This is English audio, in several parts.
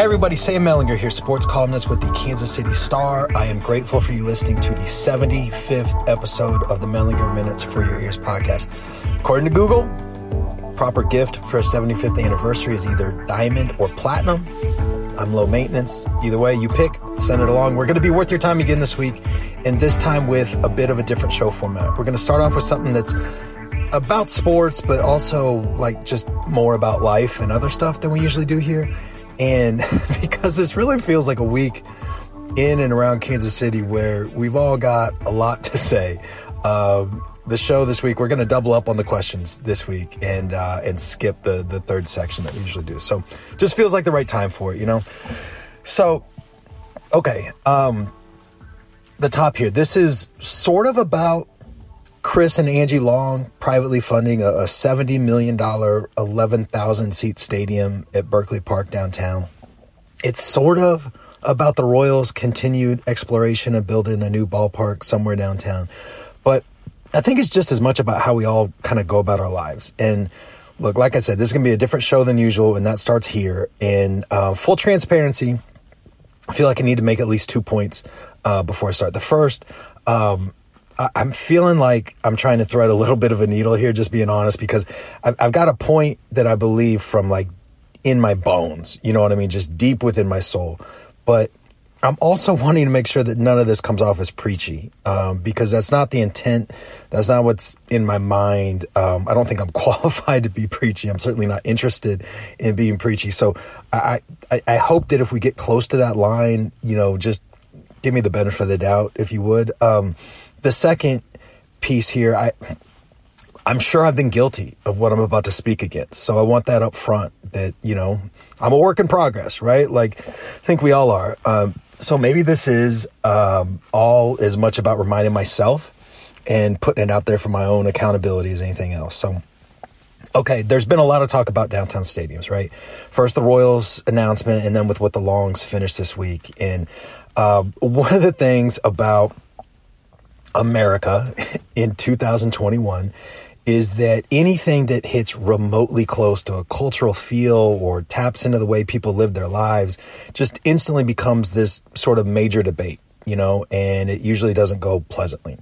Hey everybody, Sam Mellinger here, sports columnist with the Kansas City Star. I am grateful for you listening to the 75th episode of the Mellinger Minutes for Your Ears podcast. According to Google, proper gift for a 75th anniversary is either diamond or platinum. I'm low maintenance. Either way, you pick, send it along. We're going to be worth your time again this week, and this time with a bit of a different show format. We're going to start off with something that's about sports, but also like just more about life and other stuff than we usually do here. And because this really feels like a week in and around Kansas City where we've all got a lot to say. Um, the show this week, we're going to double up on the questions this week and uh, and skip the the third section that we usually do. So just feels like the right time for it, you know. So okay, um, the top here. This is sort of about Chris and Angie Long privately funding a, a $70 million, 11,000 seat stadium at Berkley Park downtown. It's sort of about the Royals' continued exploration of building a new ballpark somewhere downtown. But I think it's just as much about how we all kind of go about our lives. And look, like I said, this is going to be a different show than usual, and that starts here. And uh, full transparency, I feel like I need to make at least two points uh, before I start. The first, um, I'm feeling like I'm trying to thread a little bit of a needle here, just being honest, because I've, I've got a point that I believe from like in my bones, you know what I mean? Just deep within my soul. But I'm also wanting to make sure that none of this comes off as preachy, um, because that's not the intent. That's not what's in my mind. Um, I don't think I'm qualified to be preachy. I'm certainly not interested in being preachy. So I, I, I hope that if we get close to that line, you know, just give me the benefit of the doubt, if you would. Um, the second piece here, I I'm sure I've been guilty of what I'm about to speak against. So I want that up front that, you know, I'm a work in progress, right? Like I think we all are. Um, so maybe this is um, all as much about reminding myself and putting it out there for my own accountability as anything else. So okay, there's been a lot of talk about downtown stadiums, right? First the Royals announcement and then with what the Longs finished this week. And uh, one of the things about America in 2021 is that anything that hits remotely close to a cultural feel or taps into the way people live their lives just instantly becomes this sort of major debate, you know, and it usually doesn't go pleasantly.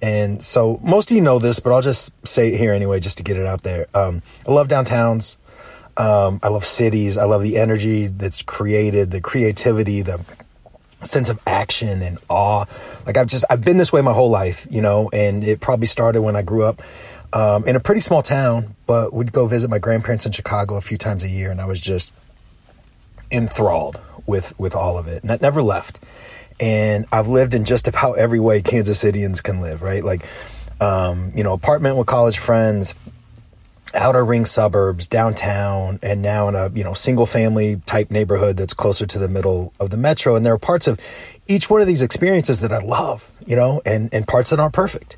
And so most of you know this, but I'll just say it here anyway, just to get it out there. Um, I love downtowns. Um, I love cities. I love the energy that's created, the creativity, the sense of action and awe. Like I've just, I've been this way my whole life, you know, and it probably started when I grew up um, in a pretty small town, but we'd go visit my grandparents in Chicago a few times a year, and I was just enthralled with with all of it, and that never left. And I've lived in just about every way Kansas Citians can live, right? Like, um, you know, apartment with college friends, outer ring suburbs, downtown, and now in a you know single family type neighborhood that's closer to the middle of the metro. And there are parts of each one of these experiences that I love, you know, and and parts that aren't perfect.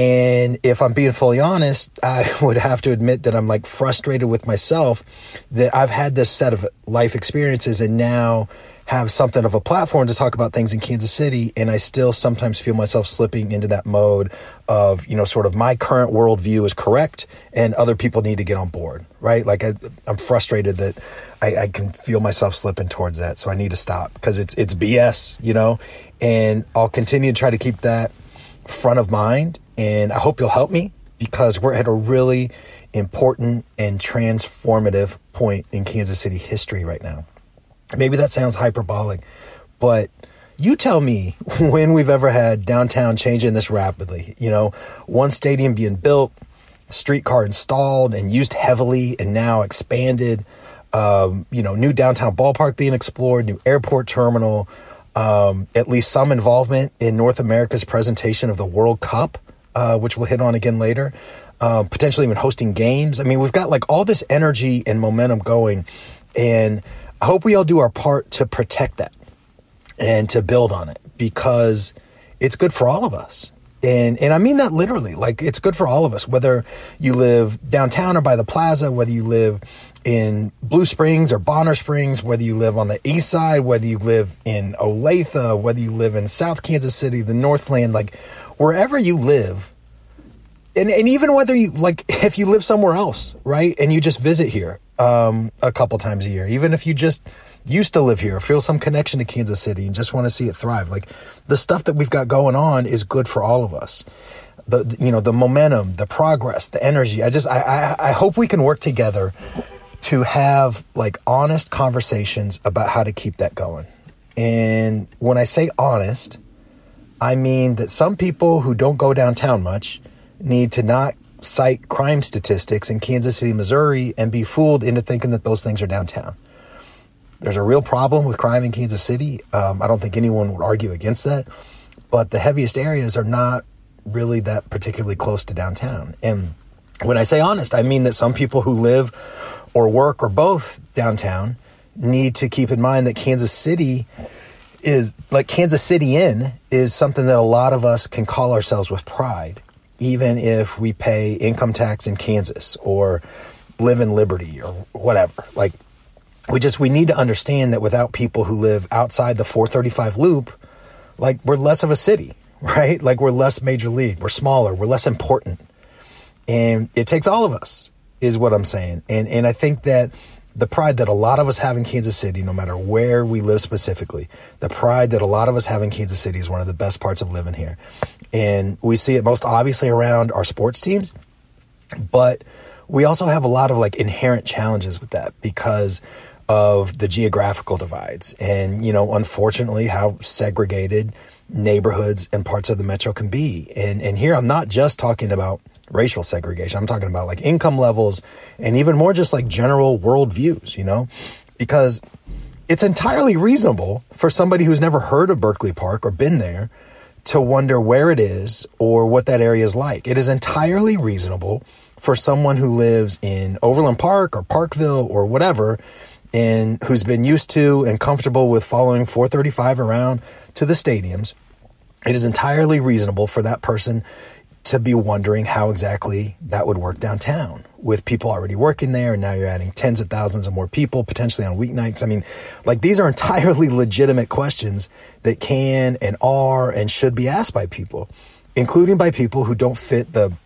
And if I'm being fully honest, I would have to admit that I'm like frustrated with myself that I've had this set of life experiences and now have something of a platform to talk about things in Kansas City, and I still sometimes feel myself slipping into that mode of, you know, sort of my current worldview is correct and other people need to get on board, right? Like I, am frustrated that I, I can feel myself slipping towards that, so I need to stop because it's it's BS, you know, and I'll continue to try to keep that front of mind, and I hope you'll help me because we're at a really important and transformative point in Kansas City history right now. Maybe that sounds hyperbolic, but you tell me when we've ever had downtown changing this rapidly. You know, one stadium being built, streetcar installed and used heavily, and now expanded. Um, you know, new downtown ballpark being explored, new airport terminal, um, at least some involvement in North America's presentation of the World Cup, uh, which we'll hit on again later. Uh, potentially even hosting games. I mean, we've got like all this energy and momentum going, and I hope we all do our part to protect that and to build on it because it's good for all of us. And, and I mean that literally. Like, it's good for all of us, whether you live downtown or by the plaza, whether you live in Blue Springs or Bonner Springs, whether you live on the east side, whether you live in Olathe, whether you live in South Kansas City, the Northland, like wherever you live, and, and even whether you like if you live somewhere else, right? And you just visit here um, a couple times a year, even if you just used to live here, feel some connection to Kansas City and just want to see it thrive. Like the stuff that we've got going on is good for all of us. The, you know the momentum, the progress, the energy. I just I, I I hope we can work together to have like honest conversations about how to keep that going. And when I say honest, I mean that some people who don't go downtown much need to not cite crime statistics in Kansas City, Missouri, and be fooled into thinking that those things are downtown. There's a real problem with crime in Kansas City. Um, I don't think anyone would argue against that. But the heaviest areas are not really that particularly close to downtown. And when I say honest, I mean that some people who live or work or both downtown need to keep in mind that Kansas City is like Kansas City in is something that a lot of us can call ourselves with pride, even if we pay income tax in Kansas or live in Liberty or whatever. Like we just we need to understand that without people who live outside the 435 loop, like we're less of a city, right? Like we're less major league, we're smaller, we're less important. And it takes all of us is what I'm saying. And and I think that the pride that a lot of us have in Kansas City, no matter where we live specifically, the pride that a lot of us have in Kansas City is one of the best parts of living here. And we see it most obviously around our sports teams, but we also have a lot of like inherent challenges with that because of the geographical divides and, you know, unfortunately how segregated neighborhoods and parts of the metro can be. And, and here I'm not just talking about racial segregation. I'm talking about like income levels and even more just like general world views, you know, because it's entirely reasonable for somebody who's never heard of Berkley Park or been there to wonder where it is or what that area is like. It is entirely reasonable for someone who lives in Overland Park or Parkville or whatever and who's been used to and comfortable with following 435 around to the stadiums. It is entirely reasonable for that person to be wondering how exactly that would work downtown with people already working there. And now you're adding tens of thousands of more people potentially on weeknights. I mean, like these are entirely legitimate questions that can and are and should be asked by people, including by people who don't fit the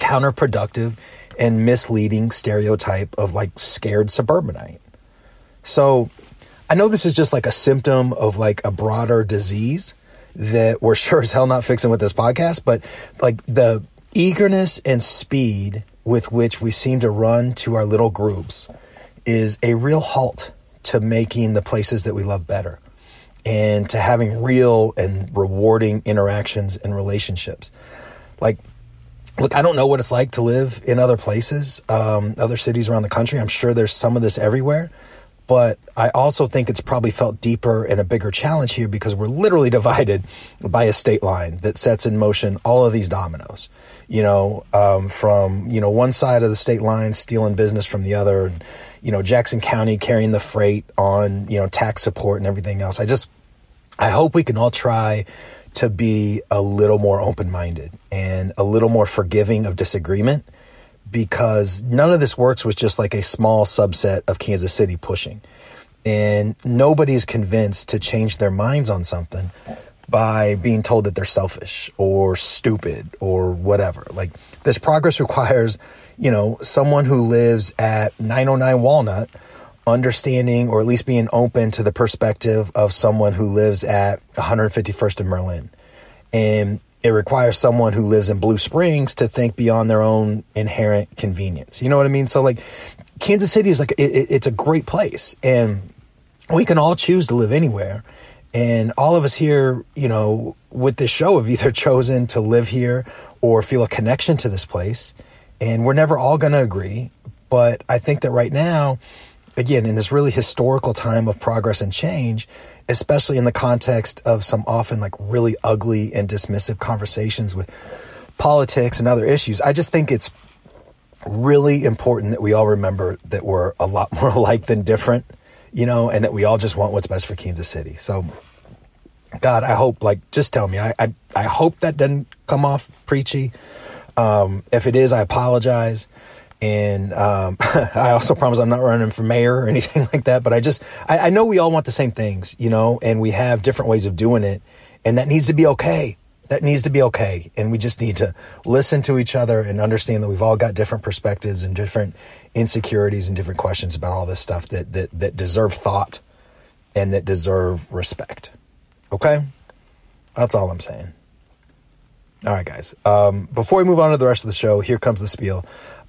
counterproductive and misleading stereotype of like scared suburbanite. So I know this is just like a symptom of like a broader disease that we're sure as hell not fixing with this podcast, but like the eagerness and speed with which we seem to run to our little groups is a real halt to making the places that we love better and to having real and rewarding interactions and relationships. Like, look, I don't know what it's like to live in other places, um, other cities around the country. I'm sure there's some of this everywhere. But I also think it's probably felt deeper and a bigger challenge here because we're literally divided by a state line that sets in motion all of these dominoes. You know, um, from you know one side of the state line stealing business from the other, and you know Jackson County carrying the freight on you know tax support and everything else. I just I hope we can all try to be a little more open minded and a little more forgiving of disagreement because none of this works with just like a small subset of Kansas City pushing. And nobody's convinced to change their minds on something by being told that they're selfish or stupid or whatever. Like this progress requires, you know, someone who lives at 909 Walnut understanding or at least being open to the perspective of someone who lives at 151st and Mur-Len. And it requires someone who lives in Blue Springs to think beyond their own inherent convenience. You know what I mean? So like Kansas City is like, it, it's a great place and we can all choose to live anywhere. And all of us here, you know, with this show have either chosen to live here or feel a connection to this place. And we're never all going to agree. But I think that right now, again, in this really historical time of progress and change, especially in the context of some often like really ugly and dismissive conversations with politics and other issues. I just think it's really important that we all remember that we're a lot more alike than different, you know, and that we all just want what's best for Kansas City. So, God, I hope, like, just tell me. I, I I hope that doesn't come off preachy. Um, if it is, I apologize. And um, I also promise I'm not running for mayor or anything like that. But I just, I, I know we all want the same things, you know, and we have different ways of doing it. And that needs to be okay. That needs to be okay. And we just need to listen to each other and understand that we've all got different perspectives and different insecurities and different questions about all this stuff that, that, that deserve thought and that deserve respect. Okay? That's all I'm saying. All right, guys. Um, before we move on to the rest of the show, here comes the spiel.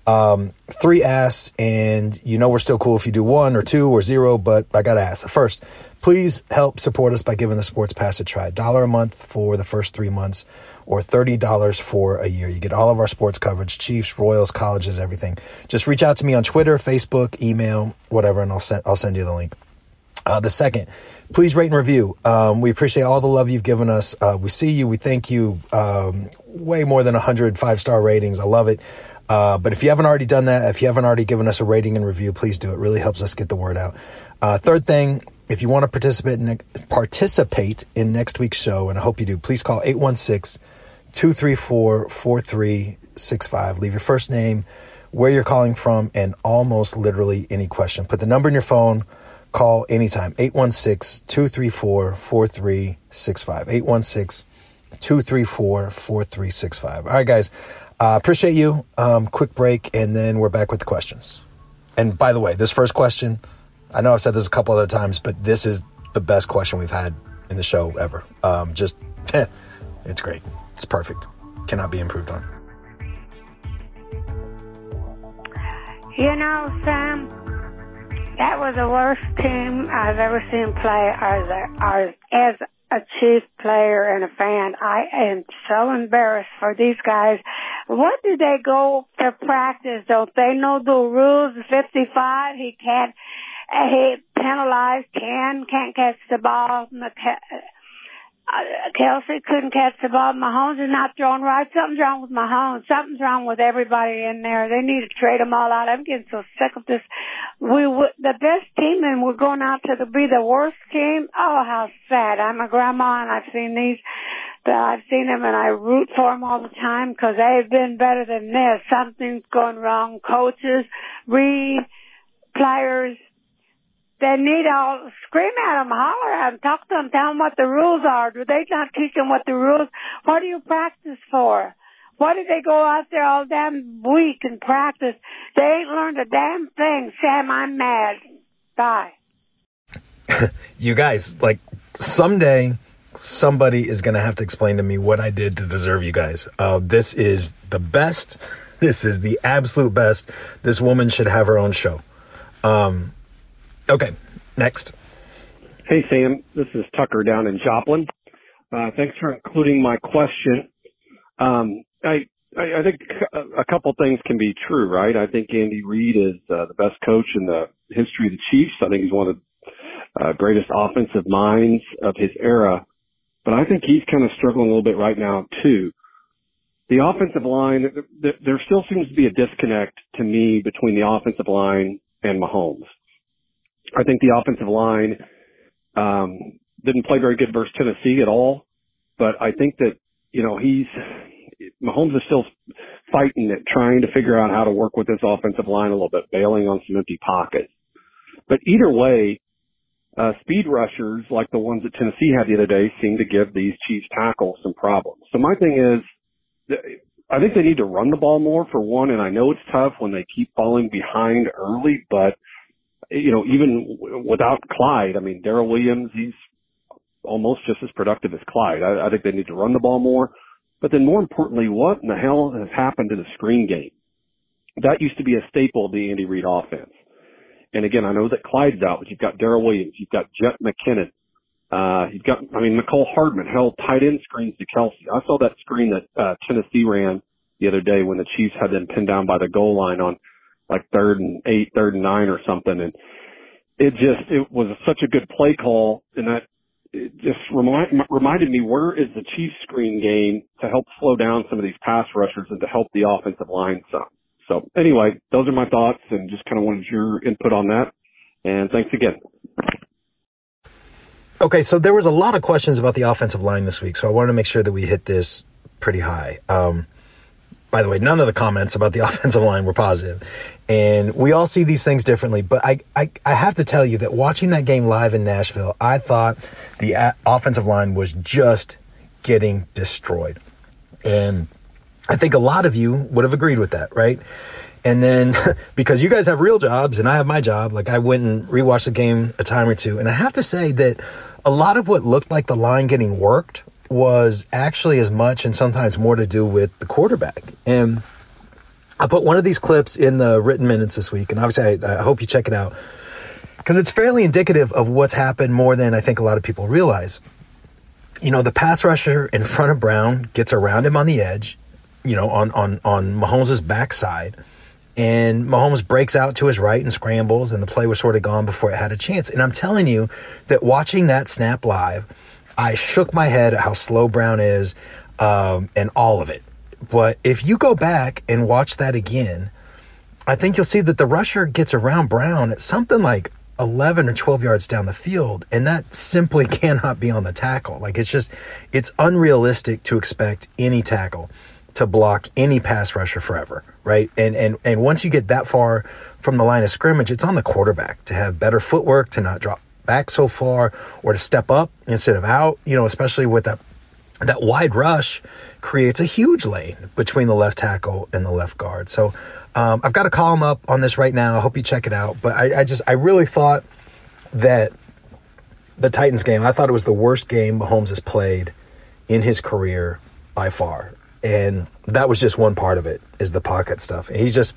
Um, three asks, and you know we're still cool if you do one or two or zero, but I gotta ask. First, please help support us by giving the Sports Pass a try. Dollar a month for the first three months, or $30 for a year. You get all of our sports coverage, Chiefs, Royals, colleges, everything. Just reach out to me on Twitter, Facebook, email, whatever, and I'll send, I'll send you the link. Uh, the second, please rate and review. Um, we appreciate all the love you've given us. Uh, we see you. We thank you. Um, way more than 100 five star ratings. I love it. Uh, but if you haven't already done that, if you haven't already given us a rating and review, please do. It really helps us get the word out. Uh, third thing, if you want to participate in, participate in next week's show, and I hope you do, please call 816 234 4365. Leave your first name, where you're calling from, and almost literally any question. Put the number in your phone Call anytime 816 234 4365. 816 234 4365. All right, guys. Uh, appreciate you. Um, quick break, and then we're back with the questions. And by the way, this first question, I know I've said this a couple other times, but this is the best question we've had in the show ever. Um, just, it's great. It's perfect. Cannot be improved on. You know, Sam, that was the worst team I've ever seen play as a, as a chief player and a fan. I am so embarrassed for these guys. What do they go to practice? Don't they know the rules? 55, he can't, he penalized, can, can't catch the ball. Kelce couldn't catch the ball. Mahomes is not throwing right. Something's wrong with Mahomes. Something's wrong with everybody in there. They need to trade them all out. I'm getting so sick of this. We were the best team, and we're going out to the, be the worst team. Oh, how sad! I'm a grandma, and I've seen these. but I've seen them, and I root for them all the time because they've been better than this. Something's going wrong. Coaches, Reid, players, they need to scream at them, holler at them, talk to them, tell them what the rules are. Do they not teach them what the rules? What do you practice for? Why did they go out there all damn week and practice? They ain't learned a damn thing. Sam, I'm mad. Bye. you guys, like, someday somebody is going to have to explain to me what I did to deserve you guys. Uh, this is the best. This is the absolute best. This woman should have her own show. Um, Okay, next. Hey, Sam. This is Tucker down in Joplin. Uh, thanks for including my question. Um, I, I, I think a couple things can be true, right? I think Andy Reid is uh, the best coach in the history of the Chiefs. I think he's one of the uh, greatest offensive minds of his era. But I think he's kind of struggling a little bit right now too. The offensive line, there still seems to be a disconnect to me between the offensive line and Mahomes. I think the offensive line um, didn't play very good versus Tennessee at all, but I think that you know he's Mahomes is still fighting it, trying to figure out how to work with this offensive line a little bit, bailing on some empty pockets. But either way, uh, speed rushers like the ones that Tennessee had the other day seem to give these Chiefs tackles some problems. So my thing is, I think they need to run the ball more for one, and I know it's tough when they keep falling behind early, but you know, even without Clyde, I mean, Darrel Williams, he's almost just as productive as Clyde. I, I think they need to run the ball more. But then more importantly, what in the hell has happened to the screen game? That used to be a staple of the Andy Reid offense. And again, I know that Clyde's out, but you've got Darrel Williams, you've got Jet McKinnon, uh, you've got, I mean, Mecole Hardman held tight end screens to Kelce. I saw that screen that, uh, Tennessee ran the other day when the Chiefs had them pinned down by the goal line on like third and eight, third and nine or something. And it just, it was such a good play call and that it just remind, reminded me where is the Chiefs screen game to help slow down some of these pass rushers and to help the offensive line some. So anyway, those are my thoughts and just kind of wanted your input on that. And thanks again. Okay, so there was a lot of questions about the offensive line this week, so I wanted to make sure that we hit this pretty high. Um, by the way, none of the comments about the offensive line were positive. And we all see these things differently, but I, I, I have to tell you that watching that game live in Nashville, I thought the a- offensive line was just getting destroyed. And I think a lot of you would have agreed with that, right? And then because you guys have real jobs and I have my job, like I went and rewatched the game a time or two. And I have to say that a lot of what looked like the line getting worked was actually as much and sometimes more to do with the quarterback. And I put one of these clips in the written minutes this week, and obviously I, I hope you check it out because it's fairly indicative of what's happened more than I think a lot of people realize. You know, the pass rusher in front of Brown gets around him on the edge, you know, on on on Mahomes' backside and Mahomes breaks out to his right and scrambles, and the play was sort of gone before it had a chance. And I'm telling you that watching that snap live, I shook my head at how slow Brown is um, and all of it. But if you go back and watch that again, I think you'll see that the rusher gets around Brown at something like 11 or 12 yards down the field, and that simply cannot be on the tackle. Like it's just, it's unrealistic to expect any tackle to block any pass rusher forever, right? And and and once you get that far from the line of scrimmage, it's on the quarterback to have better footwork, to not drop back so far, or to step up instead of out. You know, especially with that that wide rush creates a huge lane between the left tackle and the left guard. So um, I've got a column up on this right now. I hope you check it out. But I, I just I really thought that the Titans game, I thought it was the worst game Mahomes has played in his career by far. And that was just one part of it is the pocket stuff. And he's just,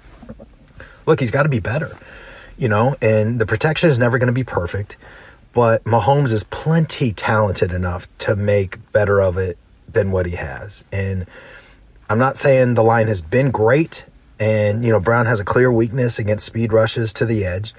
look, he's got to be better, you know, and the protection is never going to be perfect, but Mahomes is plenty talented enough to make better of it than what he has. And I'm not saying the line has been great and, you know, Brown has a clear weakness against speed rushes to the edge,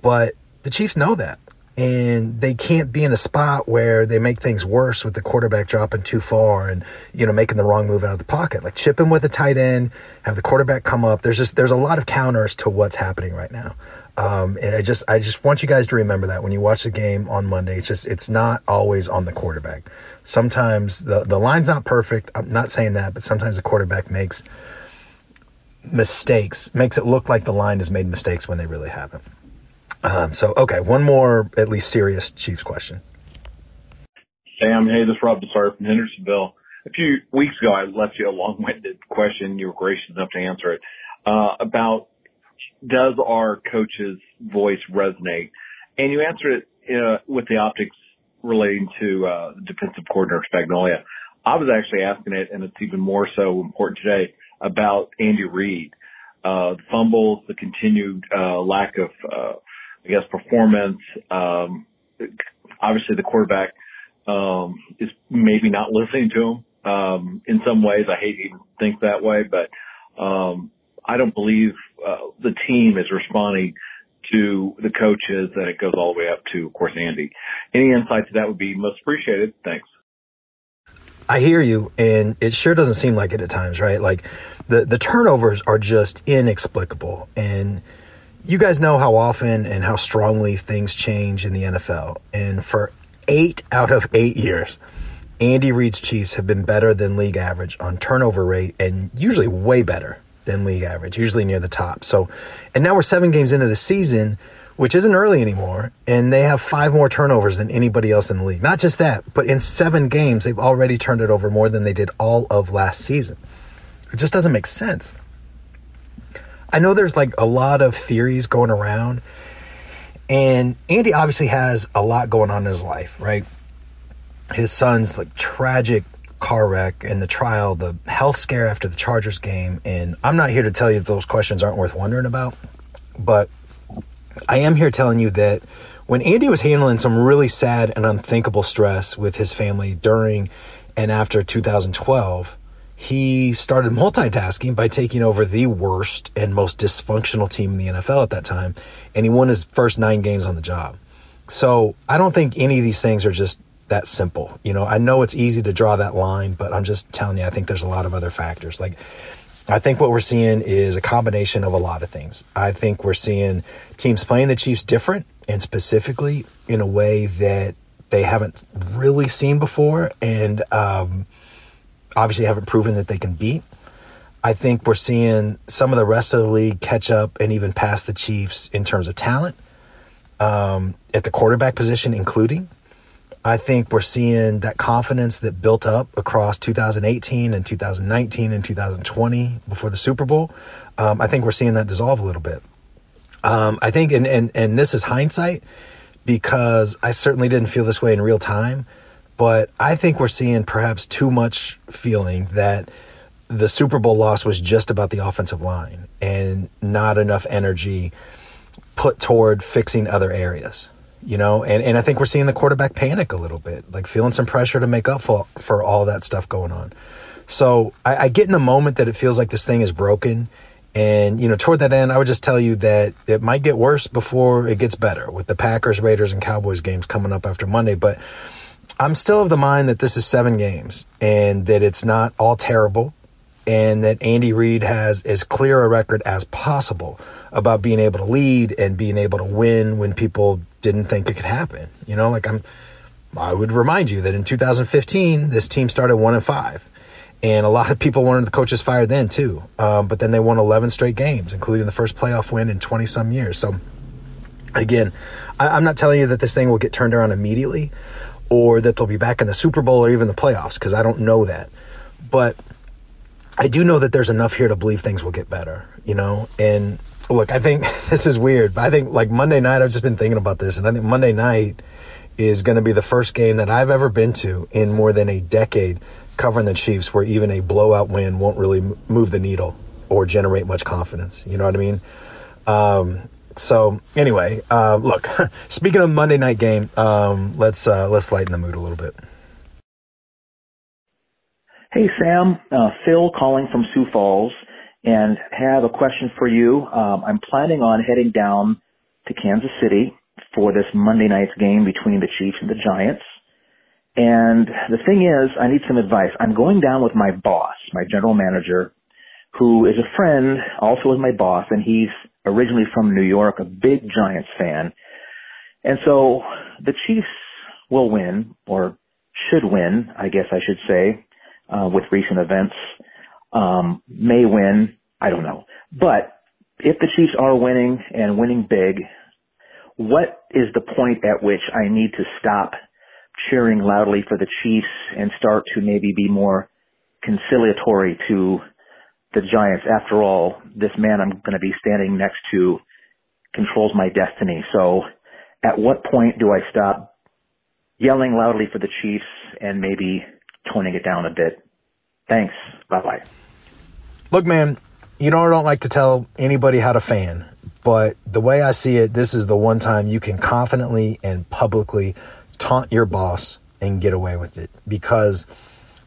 but the Chiefs know that and they can't be in a spot where they make things worse with the quarterback dropping too far and you know making the wrong move out of the pocket. Like chip him with a tight end have the quarterback come up. There's just there's a lot of counters to what's happening right now. Um, and i just i just want you guys to remember that when you watch the game on monday it's just it's not always on the quarterback. Sometimes the the line's not perfect. I'm not saying that but sometimes the quarterback makes mistakes makes it look like the line has made mistakes when they really haven't um, so, okay, one more at least serious Chiefs question. Sam, hey, this is Rob DeSart from Hendersonville. A few weeks ago, I left you a long-winded question. You were gracious enough to answer it uh, about does our coach's voice resonate? And you answered it uh, with the optics relating to uh, defensive coordinator Spagnuolo. I was actually asking it, and it's even more so important today about Andy Reid. Uh, the fumbles, the continued uh, lack of uh, I guess, performance. Um, obviously, the quarterback um, is maybe not listening to him. Um, in some ways, I hate to even think that way, but um, I don't believe uh, the team is responding to the coaches that it goes all the way up to, of course, Andy. Any insight to that would be most appreciated. Thanks. I hear you, and it sure doesn't seem like it at times, right? Like the the turnovers are just inexplicable, and you guys know how often and how strongly things change in the NFL. And for eight out of eight years, Andy Reid's Chiefs have been better than league average on turnover rate and usually way better than league average, usually near the top. So, and now we're seven games into the season, which isn't early anymore, and they have five more turnovers than anybody else in the league. Not just that, but in seven games, they've already turned it over more than they did all of last season. It just doesn't make sense. I know there's like a lot of theories going around, and Andy obviously has a lot going on in his life, right? His son's like tragic car wreck and the trial, the health scare after the Chargers game, and I'm not here to tell you those questions aren't worth wondering about, but I am here telling you that when Andy was handling some really sad and unthinkable stress with his family during and after 2012, he started multitasking by taking over the worst and most dysfunctional team in the NFL at that time, and he won his first nine games on the job. So I don't think any of these things are just that simple. You know, I know it's easy to draw that line, but I'm just telling you, I think there's a lot of other factors. Like, I think what we're seeing is a combination of a lot of things. I think we're seeing teams playing the Chiefs different and specifically in a way that they haven't really seen before, and um, obviously haven't proven that they can beat. I think we're seeing some of the rest of the league catch up and even pass the Chiefs in terms of talent um, at the quarterback position, including. I think we're seeing that confidence that built up across 2018 and 2019 and 2020 before the Super Bowl. Um, I think we're seeing that dissolve a little bit. Um, I think, and, and, and this is hindsight because I certainly didn't feel this way in real time, but I think we're seeing perhaps too much feeling that the Super Bowl loss was just about the offensive line and not enough energy put toward fixing other areas you know, and, and I think we're seeing the quarterback panic a little bit, like feeling some pressure to make up for, for all that stuff going on. So I, I get in the moment that it feels like this thing is broken. And, you know, toward that end, I would just tell you that it might get worse before it gets better with the Packers, Raiders, and Cowboys games coming up after Monday. But I'm still of the mind that this is seven games and that it's not all terrible and that Andy Reid has as clear a record as possible about being able to lead and being able to win when people didn't think it could happen. You know, like I'm, I would remind you that in 2015, this team started one and five. And a lot of people wanted the coaches fired then too. Um, but then they won 11 straight games, including the first playoff win in 20 some years. So again, I, I'm not telling you that this thing will get turned around immediately or that they'll be back in the Super Bowl or even the playoffs because I don't know that. But I do know that there's enough here to believe things will get better, you know? And look, I think this is weird, but I think like Monday night, I've just been thinking about this, and I think Monday night is going to be the first game that I've ever been to in more than a decade covering the Chiefs where even a blowout win won't really move the needle or generate much confidence. You know what I mean? Um, so anyway, uh, look, speaking of Monday night game, um, let's, uh, let's lighten the mood a little bit. Hey, Sam, uh, Phil calling from Sioux Falls and have a question for you. Um, I'm planning on heading down to Kansas City for this Monday night's game between the Chiefs and the Giants. And the thing is, I need some advice. I'm going down with my boss, my general manager, who is a friend, also is my boss, and he's originally from New York, a big Giants fan. And so the Chiefs will win, or should win, I guess I should say, uh, with recent events um, may win. I don't know. But if the Chiefs are winning and winning big, what is the point at which I need to stop cheering loudly for the Chiefs and start to maybe be more conciliatory to the Giants? After all, this man I'm going to be standing next to controls my destiny. So at what point do I stop yelling loudly for the Chiefs and maybe toning it down a bit? Thanks. Bye bye. Look, man, you know, I don't like to tell anybody how to fan, but the way I see it, this is the one time you can confidently and publicly taunt your boss and get away with it. Because,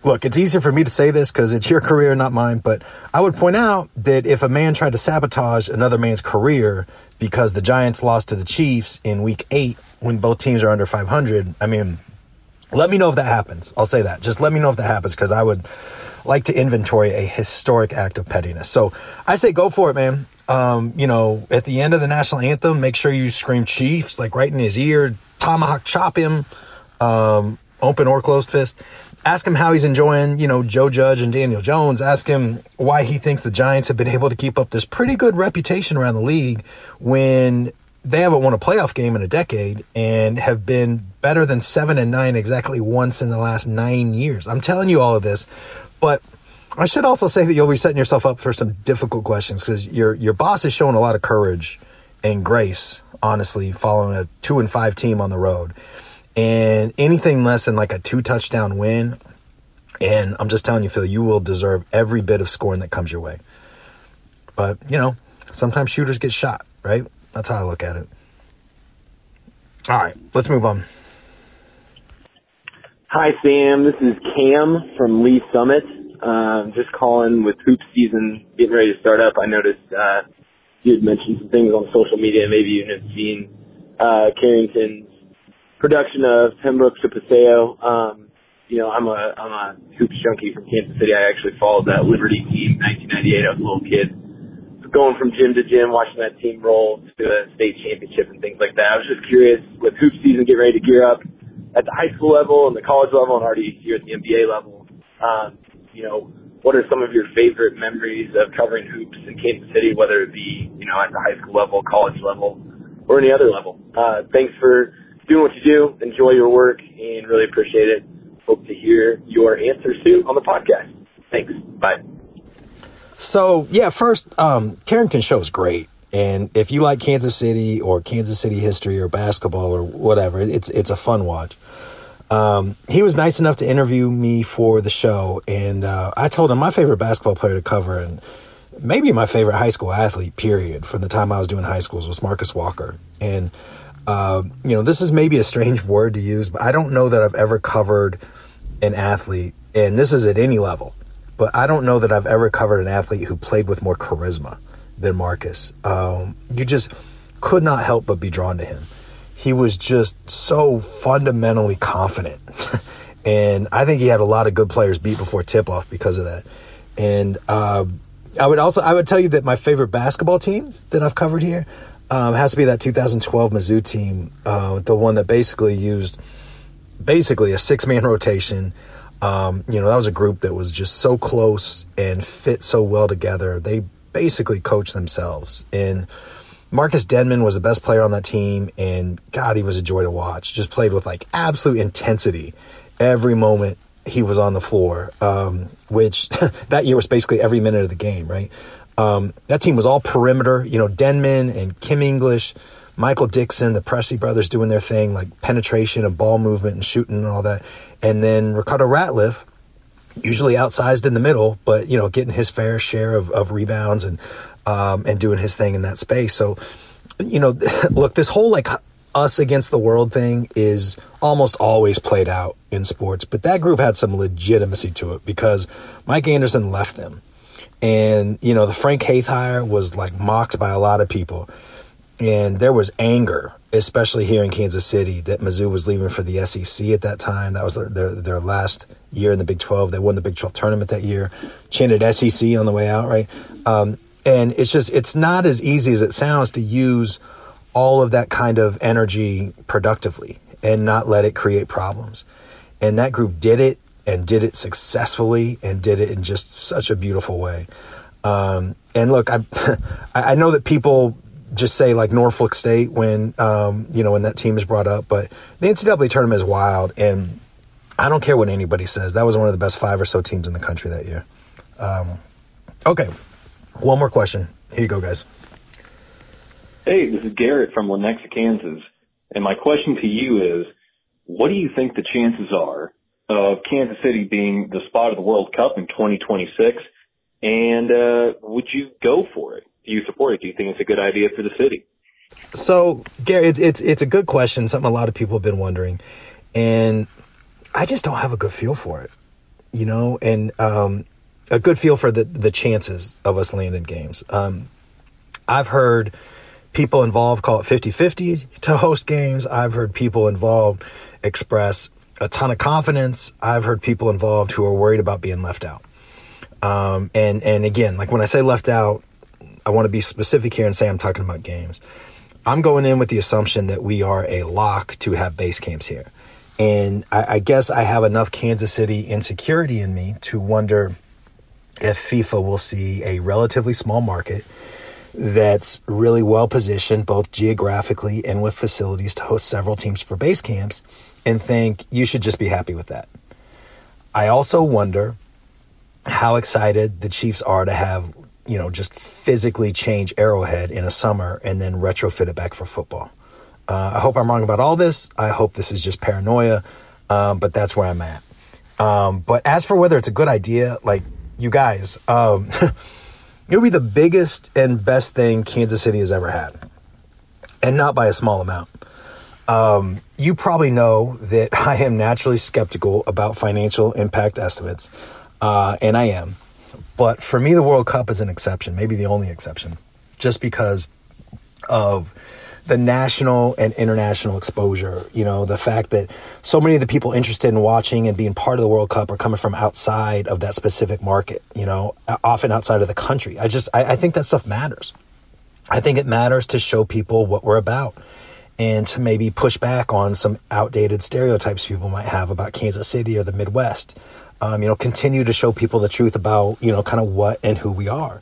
look, it's easier for me to say this because it's your career, not mine, but I would point out that if a man tried to sabotage another man's career because the Giants lost to the Chiefs in week eight when both teams are under 500, I mean, let me know if that happens. I'll say that. Just let me know if that happens because I would like to inventory a historic act of pettiness. So I say go for it, man. Um, you know, at the end of the national anthem, make sure you scream Chiefs, like right in his ear, tomahawk chop him, um, open or closed fist. Ask him how he's enjoying, you know, Joe Judge and Daniel Jones. Ask him why he thinks the Giants have been able to keep up this pretty good reputation around the league when they haven't won a playoff game in a decade and have been better than seven and nine exactly once in the last nine years. I'm telling you all of this but I should also say that you'll be setting yourself up for some difficult questions because your your boss is showing a lot of courage and grace, honestly, following a two and five team on the road. And anything less than like a two touchdown win, and I'm just telling you, Phil, you will deserve every bit of scoring that comes your way. But, you know, sometimes shooters get shot, right? That's how I look at it. All right, let's move on. Hi, Sam. This is Cam from Lee's Summit. Um, just calling with hoop season getting ready to start up. I noticed uh, you had mentioned some things on social media. Maybe you had seen uh, Carrington's production of Pembroke to Paseo. Um, you know, I'm a I'm a hoops junkie from Kansas City. I actually followed that Liberty team 1998. I was a little kid, going from gym to gym, watching that team roll to a state championship and things like that. I was just curious with hoop season getting ready to gear up at the high school level and the college level and already here at the NBA level. Um, you know, what are some of your favorite memories of covering hoops in Kansas City, whether it be, you know, at the high school level, college level, or any other level? Uh, thanks for doing what you do. Enjoy your work and really appreciate it. Hope to hear your answers soon on the podcast. Thanks. Bye. So yeah, first, um, Carrington show is great. And if you like Kansas City or Kansas City history or basketball or whatever, it's it's a fun watch. Um, he was nice enough to interview me for the show, and uh, I told him my favorite basketball player to cover, and maybe my favorite high school athlete, period, from the time I was doing high schools was Marcus Walker. And uh, you know, this is maybe a strange word to use, but I don't know that I've ever covered an athlete, and this is at any level, but I don't know that I've ever covered an athlete who played with more charisma than Marcus. Um, you just could not help but be drawn to him he was just so fundamentally confident. and I think he had a lot of good players beat before tip off because of that. And uh, I would also I would tell you that my favorite basketball team that I've covered here um, has to be that 2012 Mizzou team, uh, the one that basically used basically a six man rotation. Um, you know, that was a group that was just so close and fit so well together. They basically coached themselves. And Marcus Denmon was the best player on that team, and God, he was a joy to watch. Just played with like absolute intensity every moment he was on the floor, um, which that year was basically every minute of the game, right? Um, that team was all perimeter, you know, Denmon and Kim English, Michael Dixon, the Pressey brothers doing their thing, like penetration and ball movement and shooting and all that. And then Ricardo Ratliffe, usually outsized in the middle, but, you know, getting his fair share of, of rebounds and um, and doing his thing in that space. So, you know, look, this whole like us against the world thing is almost always played out in sports, but that group had some legitimacy to it because Mike Anderson left them. And, you know, the Frank Haith hire was like mocked by a lot of people. And there was anger, especially here in Kansas City, that Mizzou was leaving for the SEC at that time. That was their, their, their last year in the Big 12. They won the Big 12 tournament that year, chanted SEC on the way out, right? Um, and it's just, it's not as easy as it sounds to use all of that kind of energy productively and not let it create problems. And that group did it and did it successfully and did it in just such a beautiful way. Um, and look, I, I know that people just say like Norfolk State when, um, you know, when that team is brought up, but the NCAA tournament is wild. And I don't care what anybody says. That was one of the best five or so teams in the country that year. Um, okay. One more question. Here you go, guys. Hey, this is Garrett from Lenexa, Kansas. And my question to you is, what do you think the chances are of Kansas City being the spot of the World Cup in 2026? And uh, would you go for it? Do you support it? Do you think it's a good idea for the city? So, Gary, it's, it's it's a good question. Something a lot of people have been wondering, and I just don't have a good feel for it. You know, and um, a good feel for the the chances of us landing games. Um, I've heard people involved call it 50-50 to host games. I've heard people involved express a ton of confidence. I've heard people involved who are worried about being left out. Um, and and again, like when I say left out, I want to be specific here and say I'm talking about games. I'm going in with the assumption that we are a lock to have base camps here. And I, I guess I have enough Kansas City insecurity in me to wonder if FIFA will see a relatively small market that's really well positioned both geographically and with facilities to host several teams for base camps and think you should just be happy with that. I also wonder how excited the Chiefs are to have, you know, just physically change Arrowhead in a summer and then retrofit it back for football. Uh, I hope I'm wrong about all this. I hope this is just paranoia, um, but that's where I'm at. Um, but as for whether it's a good idea, like you guys, um, it'll be the biggest and best thing Kansas City has ever had, and not by a small amount. Um, you probably know that I am naturally skeptical about financial impact estimates, uh, and I am. But for me, the World Cup is an exception, maybe the only exception, just because of the national and international exposure. You know, the fact that so many of the people interested in watching and being part of the World Cup are coming from outside of that specific market, you know, often outside of the country. I just, I, I think that stuff matters. I think it matters to show people what we're about. and to maybe push back on some outdated stereotypes people might have about Kansas City or the Midwest. Um, you know, continue to show people the truth about, you know, kind of what and who we are.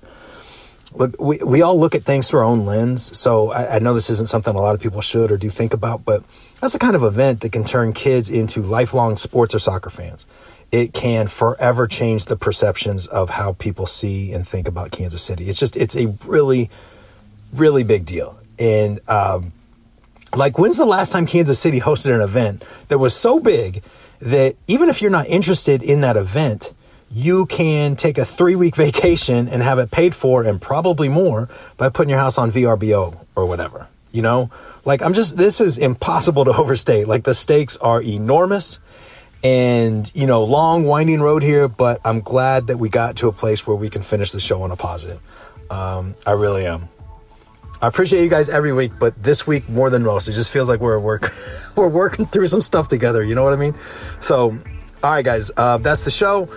Look, we, we all look at things through our own lens. So I, I know this isn't something a lot of people should or do think about, but that's the kind of event that can turn kids into lifelong sports or soccer fans. It can forever change the perceptions of how people see and think about Kansas City. It's just, it's a really, really big deal. And, um, like, when's the last time Kansas City hosted an event that was so big that even if you're not interested in that event, you can take a three week vacation and have it paid for and probably more by putting your house on VRBO or whatever. You know, like I'm just, this is impossible to overstate. Like the stakes are enormous and, you know, long winding road here, but I'm glad that we got to a place where we can finish the show on a positive. Um, I really am. I appreciate you guys every week, but this week more than most, it just feels like we're work, we're working through some stuff together. You know what I mean? So, all right, guys, uh, that's the show.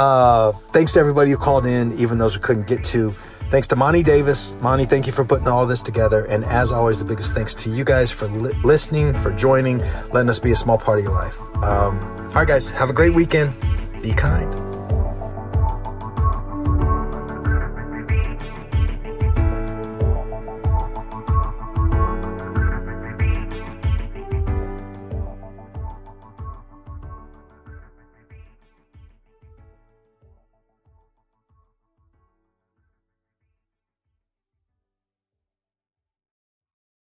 Uh, thanks to everybody who called in, even those we couldn't get to. Thanks to Monty Davis. Monty, thank you for putting all this together. And as always, the biggest thanks to you guys for li- listening, for joining, letting us be a small part of your life. Um, all right, guys, have a great weekend. Be kind.